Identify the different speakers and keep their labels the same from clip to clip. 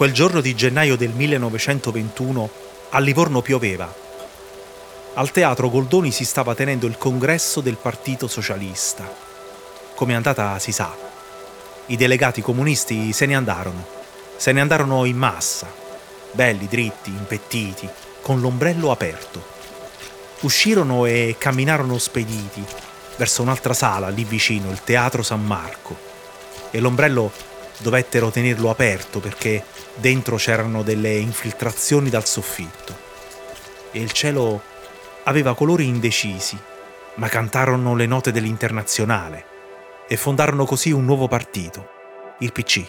Speaker 1: Quel giorno di gennaio del 1921 a Livorno pioveva. Al teatro Goldoni si stava tenendo il congresso del Partito Socialista. Come è andata si sa. I delegati comunisti se ne andarono. Se ne andarono in massa, belli, dritti, impettiti, con l'ombrello aperto. Uscirono e camminarono spediti verso un'altra sala lì vicino, il Teatro San Marco. E l'ombrello dovettero tenerlo aperto perché dentro c'erano delle infiltrazioni dal soffitto. E il cielo aveva colori indecisi, ma cantarono le note dell'internazionale e fondarono così un nuovo partito, il PC.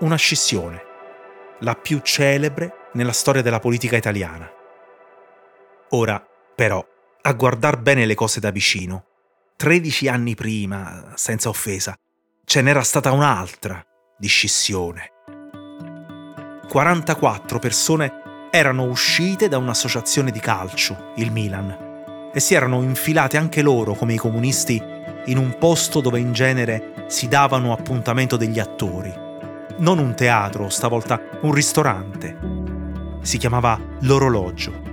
Speaker 1: Una scissione, la più celebre nella storia della politica italiana. Ora, però, a guardar bene le cose da vicino, 13 anni prima, senza offesa, ce n'era stata un'altra di scissione. 44 persone erano uscite da un'associazione di calcio, il Milan, e si erano infilate anche loro, come i comunisti, in un posto dove in genere si davano appuntamento degli attori. Non un teatro, stavolta un ristorante. Si chiamava L'Orologio.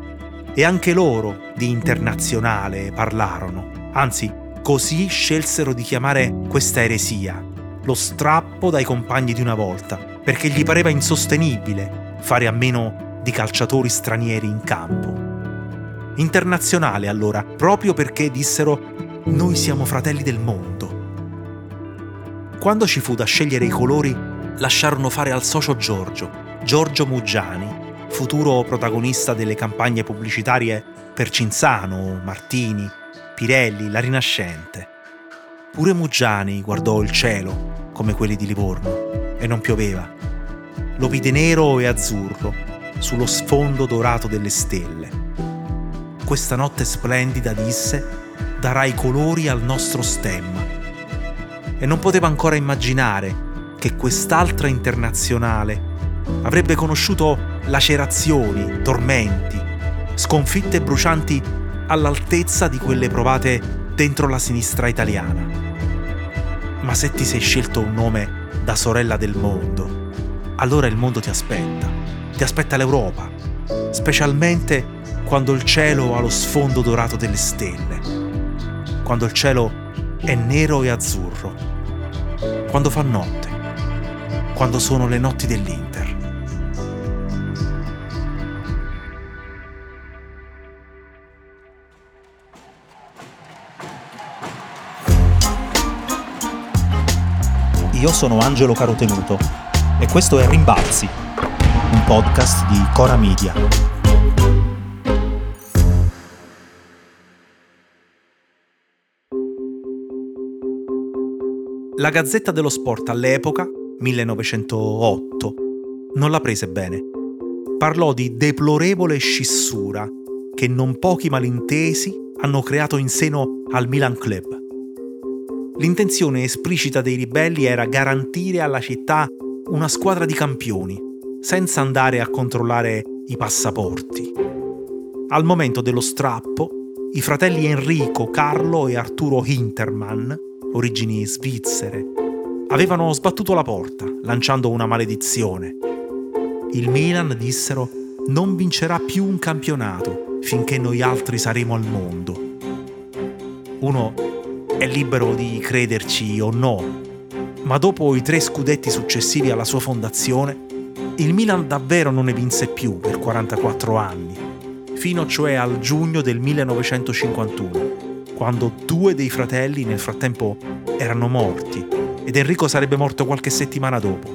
Speaker 1: E anche loro di internazionale parlarono, anzi Così scelsero di chiamare questa eresia lo strappo dai compagni di una volta, perché gli pareva insostenibile fare a meno di calciatori stranieri in campo. Internazionale allora, proprio perché dissero noi siamo fratelli del mondo. Quando ci fu da scegliere i colori, lasciarono fare al socio Giorgio, Giorgio Muggiani, futuro protagonista delle campagne pubblicitarie per Cinzano, Martini, Pirelli, la Rinascente. Pure Muggiani guardò il cielo, come quelli di Livorno, e non pioveva. Lo vide nero e azzurro, sullo sfondo dorato delle stelle. Questa notte splendida, disse, darà i colori al nostro stemma. E non poteva ancora immaginare che quest'altra internazionale avrebbe conosciuto lacerazioni, tormenti, sconfitte brucianti all'altezza di quelle provate dentro la sinistra italiana. Ma se ti sei scelto un nome da sorella del mondo, allora il mondo ti aspetta, ti aspetta l'Europa, specialmente quando il cielo ha lo sfondo dorato delle stelle, quando il cielo è nero e azzurro, quando fa notte, quando sono le notti dell'Inter.
Speaker 2: Io sono Angelo Carotenuto e questo è Rimbalzi, un podcast di Cora Media.
Speaker 1: La Gazzetta dello Sport all'epoca, 1908, non la prese bene. Parlò di deplorevole scissura che non pochi malintesi hanno creato in seno al Milan Club. L'intenzione esplicita dei ribelli era garantire alla città una squadra di campioni, senza andare a controllare i passaporti. Al momento dello strappo, i fratelli Enrico, Carlo e Arturo Hintermann, origini svizzere, avevano sbattuto la porta, lanciando una maledizione. Il Milan, dissero, non vincerà più un campionato finché noi altri saremo al mondo. Uno è libero di crederci o no, ma dopo i tre scudetti successivi alla sua fondazione, il Milan davvero non ne vinse più per 44 anni, fino cioè al giugno del 1951, quando due dei fratelli nel frattempo erano morti ed Enrico sarebbe morto qualche settimana dopo.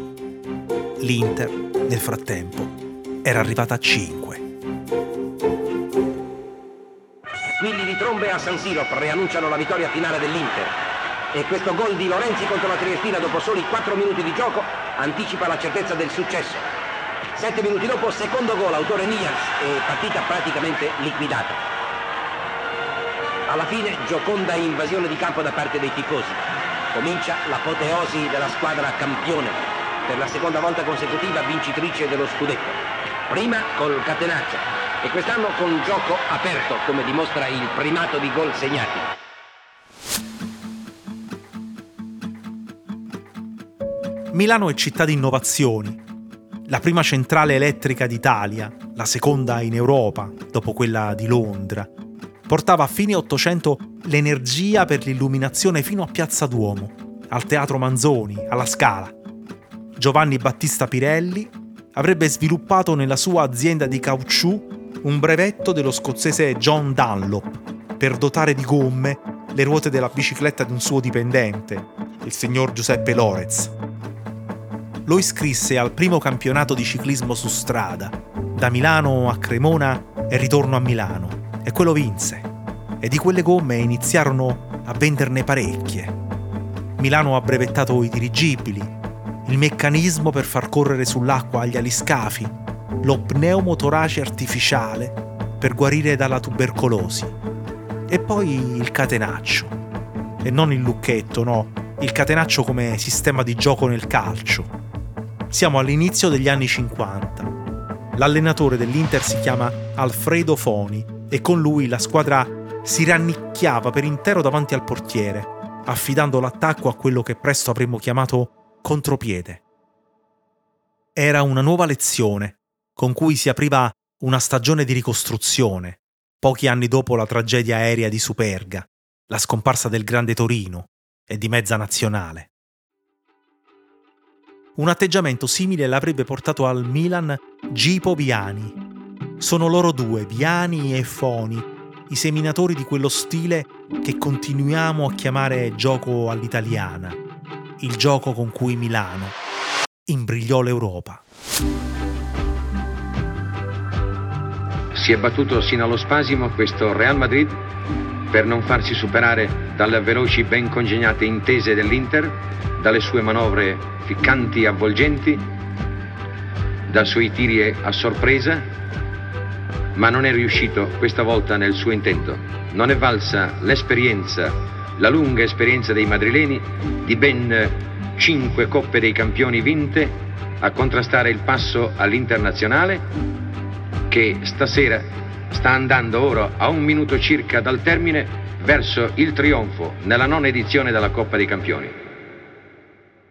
Speaker 1: L'Inter, nel frattempo, era arrivata a 5.
Speaker 3: Squilli di trombe a San Siro preannunciano la vittoria finale dell'Inter. E questo gol di Lorenzi contro la Triestina dopo soli 4 minuti di gioco anticipa la certezza del successo. 7 minuti dopo, secondo gol, autore Nias e partita praticamente liquidata. Alla fine, gioconda invasione di campo da parte dei tifosi. Comincia l'apoteosi della squadra campione, per la seconda volta consecutiva vincitrice dello scudetto. Prima col Catenaccia, e quest'anno con gioco aperto, come dimostra il primato di gol segnati.
Speaker 1: Milano è città di innovazioni. la prima centrale elettrica d'Italia, la seconda in Europa, dopo quella di Londra, portava a fine Ottocento l'energia per l'illuminazione fino a Piazza Duomo, al Teatro Manzoni, alla Scala. Giovanni Battista Pirelli avrebbe sviluppato nella sua azienda di caucciù un brevetto dello scozzese John Dunlop per dotare di gomme le ruote della bicicletta di un suo dipendente, il signor Giuseppe Lorez. Lo iscrisse al primo campionato di ciclismo su strada, da Milano a Cremona e ritorno a Milano, e quello vinse. E di quelle gomme iniziarono a venderne parecchie. Milano ha brevettato i dirigibili, il meccanismo per far correre sull'acqua agli aliscafi, lo pneumotorace artificiale per guarire dalla tubercolosi. E poi il catenaccio. E non il lucchetto, no, il catenaccio come sistema di gioco nel calcio. Siamo all'inizio degli anni 50. L'allenatore dell'Inter si chiama Alfredo Foni e con lui la squadra si rannicchiava per intero davanti al portiere, affidando l'attacco a quello che presto avremmo chiamato contropiede. Era una nuova lezione, con cui si apriva una stagione di ricostruzione, pochi anni dopo la tragedia aerea di Superga, la scomparsa del Grande Torino e di mezza nazionale. Un atteggiamento simile l'avrebbe portato al Milan Gipo Viani. Sono loro due, Viani e Foni, i seminatori di quello stile che continuiamo a chiamare gioco all'italiana, il gioco con cui Milano imbrigliò l'Europa.
Speaker 3: Si è battuto sino allo spasimo questo Real Madrid per non farsi superare dalle veloci ben congegnate intese dell'Inter, dalle sue manovre ficcanti e avvolgenti, dai suoi tiri a sorpresa, ma non è riuscito questa volta nel suo intento. Non è valsa l'esperienza la lunga esperienza dei madrileni di ben cinque Coppe dei Campioni vinte a contrastare il passo all'internazionale che stasera sta andando ora a un minuto circa dal termine verso il trionfo nella nona edizione della Coppa dei Campioni.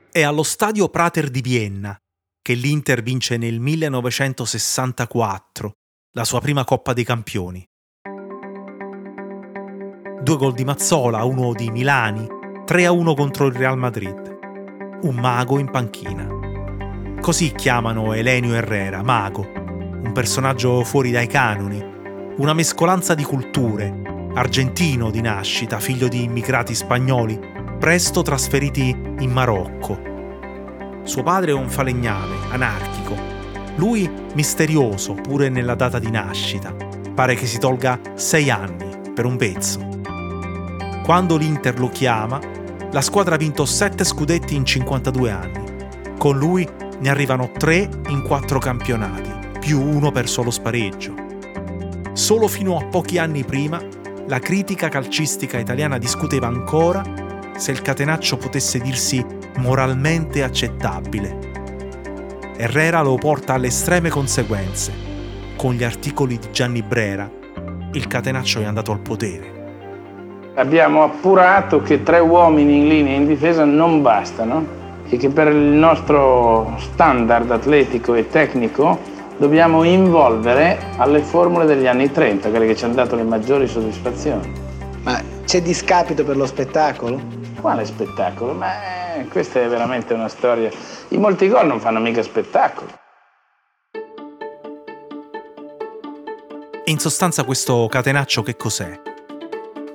Speaker 1: È allo stadio Prater di Vienna che l'Inter vince nel 1964 la sua prima Coppa dei Campioni. Due gol di Mazzola, uno di Milani, 3-1 contro il Real Madrid. Un mago in panchina. Così chiamano Elenio Herrera, mago, un personaggio fuori dai canoni, una mescolanza di culture, argentino di nascita, figlio di immigrati spagnoli, presto trasferiti in Marocco. Suo padre è un falegname, anarchico. Lui misterioso pure nella data di nascita. Pare che si tolga sei anni per un pezzo. Quando l'Inter lo chiama, la squadra ha vinto 7 scudetti in 52 anni. Con lui ne arrivano 3 in 4 campionati, più uno per solo spareggio. Solo fino a pochi anni prima, la critica calcistica italiana discuteva ancora se il catenaccio potesse dirsi moralmente accettabile. Herrera lo porta alle estreme conseguenze. Con gli articoli di Gianni Brera, il catenaccio è andato al potere
Speaker 4: abbiamo appurato che tre uomini in linea in difesa non bastano e che per il nostro standard atletico e tecnico dobbiamo involvere alle formule degli anni 30, quelle che ci hanno dato le maggiori soddisfazioni.
Speaker 5: Ma c'è discapito per lo spettacolo?
Speaker 4: Quale spettacolo? Ma eh, questa è veramente una storia. I molti gol non fanno mica spettacolo.
Speaker 1: In sostanza questo catenaccio che cos'è?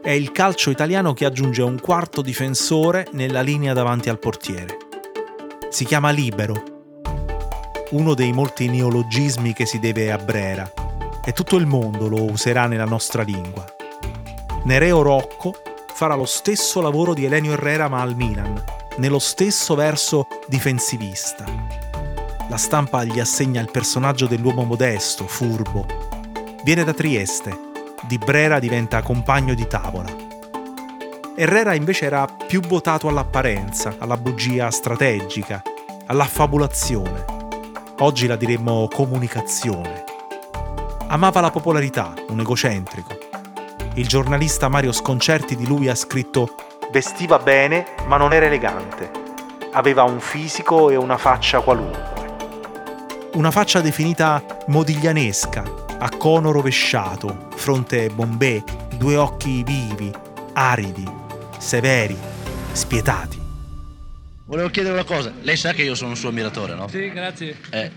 Speaker 1: è il calcio italiano che aggiunge un quarto difensore nella linea davanti al portiere. Si chiama libero, uno dei molti neologismi che si deve a Brera, e tutto il mondo lo userà nella nostra lingua. Nereo Rocco farà lo stesso lavoro di Elenio Herrera ma al Milan, nello stesso verso difensivista. La stampa gli assegna il personaggio dell'uomo modesto, furbo. Viene da Trieste di Brera diventa compagno di tavola. Herrera invece era più votato all'apparenza, alla bugia strategica, all'affabulazione. Oggi la diremmo comunicazione. Amava la popolarità, un egocentrico. Il giornalista Mario Sconcerti di lui ha scritto Vestiva bene, ma non era elegante. Aveva un fisico e una faccia qualunque. Una faccia definita modiglianesca, a cono rovesciato, fronte bombè, due occhi vivi, aridi, severi, spietati.
Speaker 6: Volevo chiedere una cosa, lei sa che io sono un suo ammiratore, no?
Speaker 7: Sì, grazie.
Speaker 6: Eh,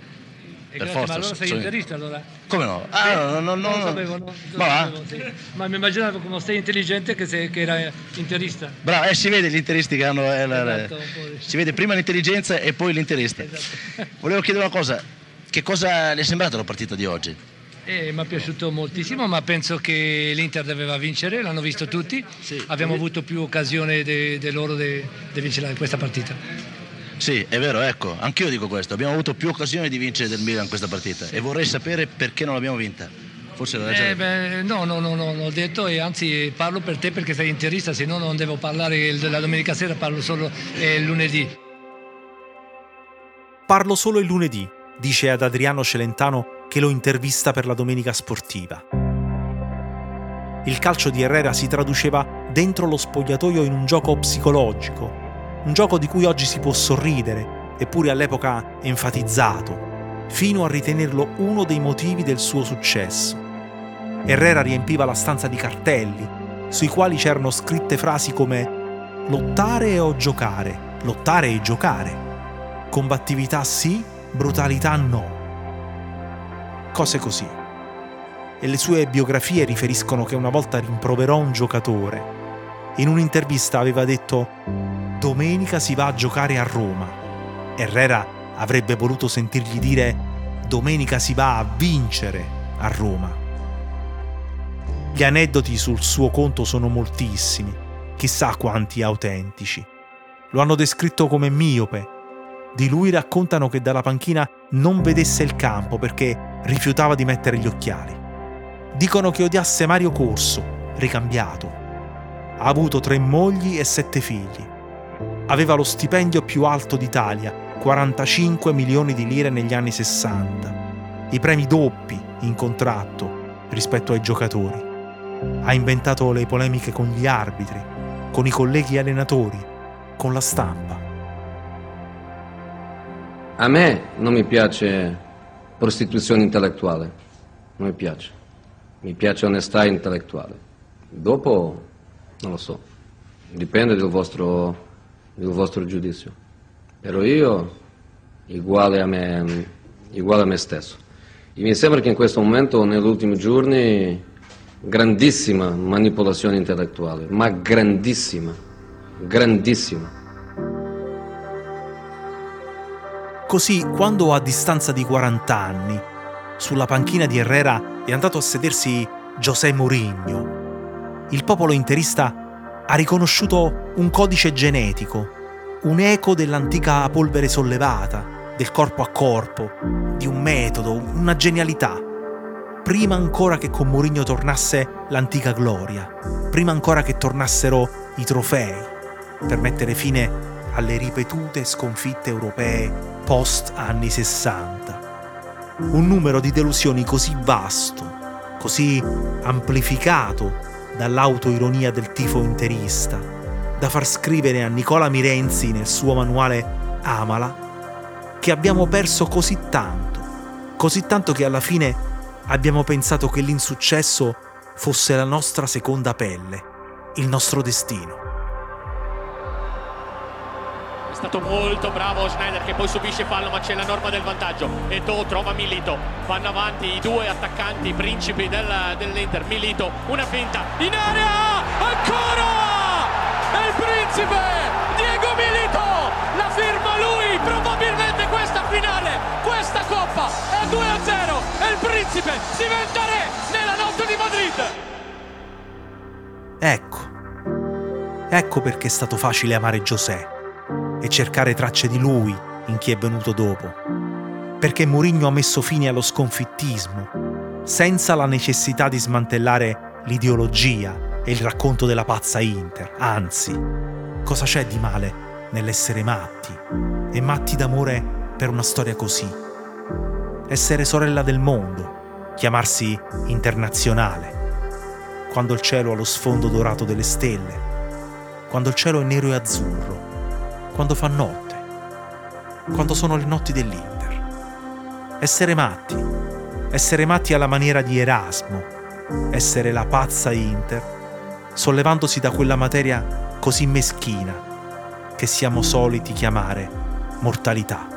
Speaker 7: E
Speaker 6: per
Speaker 7: grazie,
Speaker 6: forza,
Speaker 7: ma allora sei interista allora?
Speaker 6: come no? Ah, no, no, no,
Speaker 7: Non lo sapevo, no, non
Speaker 6: Ma
Speaker 7: sapevo, sì. Ma mi immaginavo come sei intelligente che, sei, che era interista.
Speaker 6: Bravo, eh, si vede gli interisti che hanno... eh, la-
Speaker 7: Esatto, di-
Speaker 6: si vede prima l'intelligenza e poi l'interista.
Speaker 7: Esatto.
Speaker 6: Volevo chiedere una cosa, che cosa le è sembrata la partita di oggi?
Speaker 7: Eh, mi è piaciuto moltissimo, ma penso che l'Inter doveva vincere, l'hanno visto tutti.
Speaker 6: Sì.
Speaker 7: Abbiamo avuto più occasione di loro di vincere questa partita.
Speaker 6: Sì, è vero, ecco, anch'io dico questo, abbiamo avuto più occasioni di vincere del Milan questa partita e vorrei sapere perché non l'abbiamo vinta. Forse la ragione...
Speaker 7: Eh, beh, no, no, no, no, l'ho detto e anzi parlo per te perché sei interista, se no non devo parlare la domenica sera, parlo solo eh, il lunedì.
Speaker 1: Parlo solo il lunedì, dice ad Adriano Celentano che lo intervista per la domenica sportiva. Il calcio di Herrera si traduceva dentro lo spogliatoio in un gioco psicologico, un gioco di cui oggi si può sorridere, eppure all'epoca enfatizzato, fino a ritenerlo uno dei motivi del suo successo. Herrera riempiva la stanza di cartelli, sui quali c'erano scritte frasi come lottare o giocare, lottare e giocare. Combattività sì, brutalità no. Cose così. E le sue biografie riferiscono che una volta rimproverò un giocatore. In un'intervista aveva detto Domenica si va a giocare a Roma. Herrera avrebbe voluto sentirgli dire Domenica si va a vincere a Roma. Gli aneddoti sul suo conto sono moltissimi, chissà quanti autentici. Lo hanno descritto come miope, di lui raccontano che dalla panchina non vedesse il campo perché rifiutava di mettere gli occhiali. Dicono che odiasse Mario Corso, ricambiato. Ha avuto tre mogli e sette figli. Aveva lo stipendio più alto d'Italia, 45 milioni di lire negli anni 60. I premi doppi in contratto rispetto ai giocatori. Ha inventato le polemiche con gli arbitri, con i colleghi allenatori, con la stampa.
Speaker 8: A me non mi piace prostituzione intellettuale, non mi piace. Mi piace onestà intellettuale. Dopo, non lo so, dipende dal vostro, del vostro giudizio. Però io, uguale a me, uguale a me stesso. E mi sembra che in questo momento, negli ultimi giorni, grandissima manipolazione intellettuale, ma grandissima, grandissima.
Speaker 1: Così, quando a distanza di 40 anni, sulla panchina di Herrera è andato a sedersi José Mourinho, il popolo interista ha riconosciuto un codice genetico, un eco dell'antica polvere sollevata, del corpo a corpo, di un metodo, una genialità. Prima ancora che con Mourinho tornasse l'antica gloria, prima ancora che tornassero i trofei, per mettere fine alle ripetute sconfitte europee post anni 60. Un numero di delusioni così vasto, così amplificato dall'autoironia del tifo interista, da far scrivere a Nicola Mirenzi nel suo manuale Amala, che abbiamo perso così tanto, così tanto che alla fine abbiamo pensato che l'insuccesso fosse la nostra seconda pelle, il nostro destino.
Speaker 9: È stato molto bravo Schneider che poi subisce fallo ma c'è la norma del vantaggio. E Do trova Milito. Vanno avanti i due attaccanti principi del, dell'Inter. Milito una finta in area! Ancora! È il principe Diego Milito! La firma lui probabilmente questa finale questa coppa è 2 a 0 e il principe diventa re nella notte di Madrid.
Speaker 1: Ecco, ecco perché è stato facile amare Giuseppe e cercare tracce di lui in chi è venuto dopo. Perché Mourinho ha messo fine allo sconfittismo, senza la necessità di smantellare l'ideologia e il racconto della pazza Inter. Anzi, cosa c'è di male nell'essere matti? E matti d'amore per una storia così. Essere sorella del mondo, chiamarsi internazionale. Quando il cielo ha lo sfondo dorato delle stelle, quando il cielo è nero e azzurro, quando fa notte, quando sono le notti dell'Inter.
Speaker 10: essere matti, essere matti alla maniera di Erasmo, essere la pazza Inter, sollevandosi da quella materia così meschina che siamo soliti chiamare mortalità.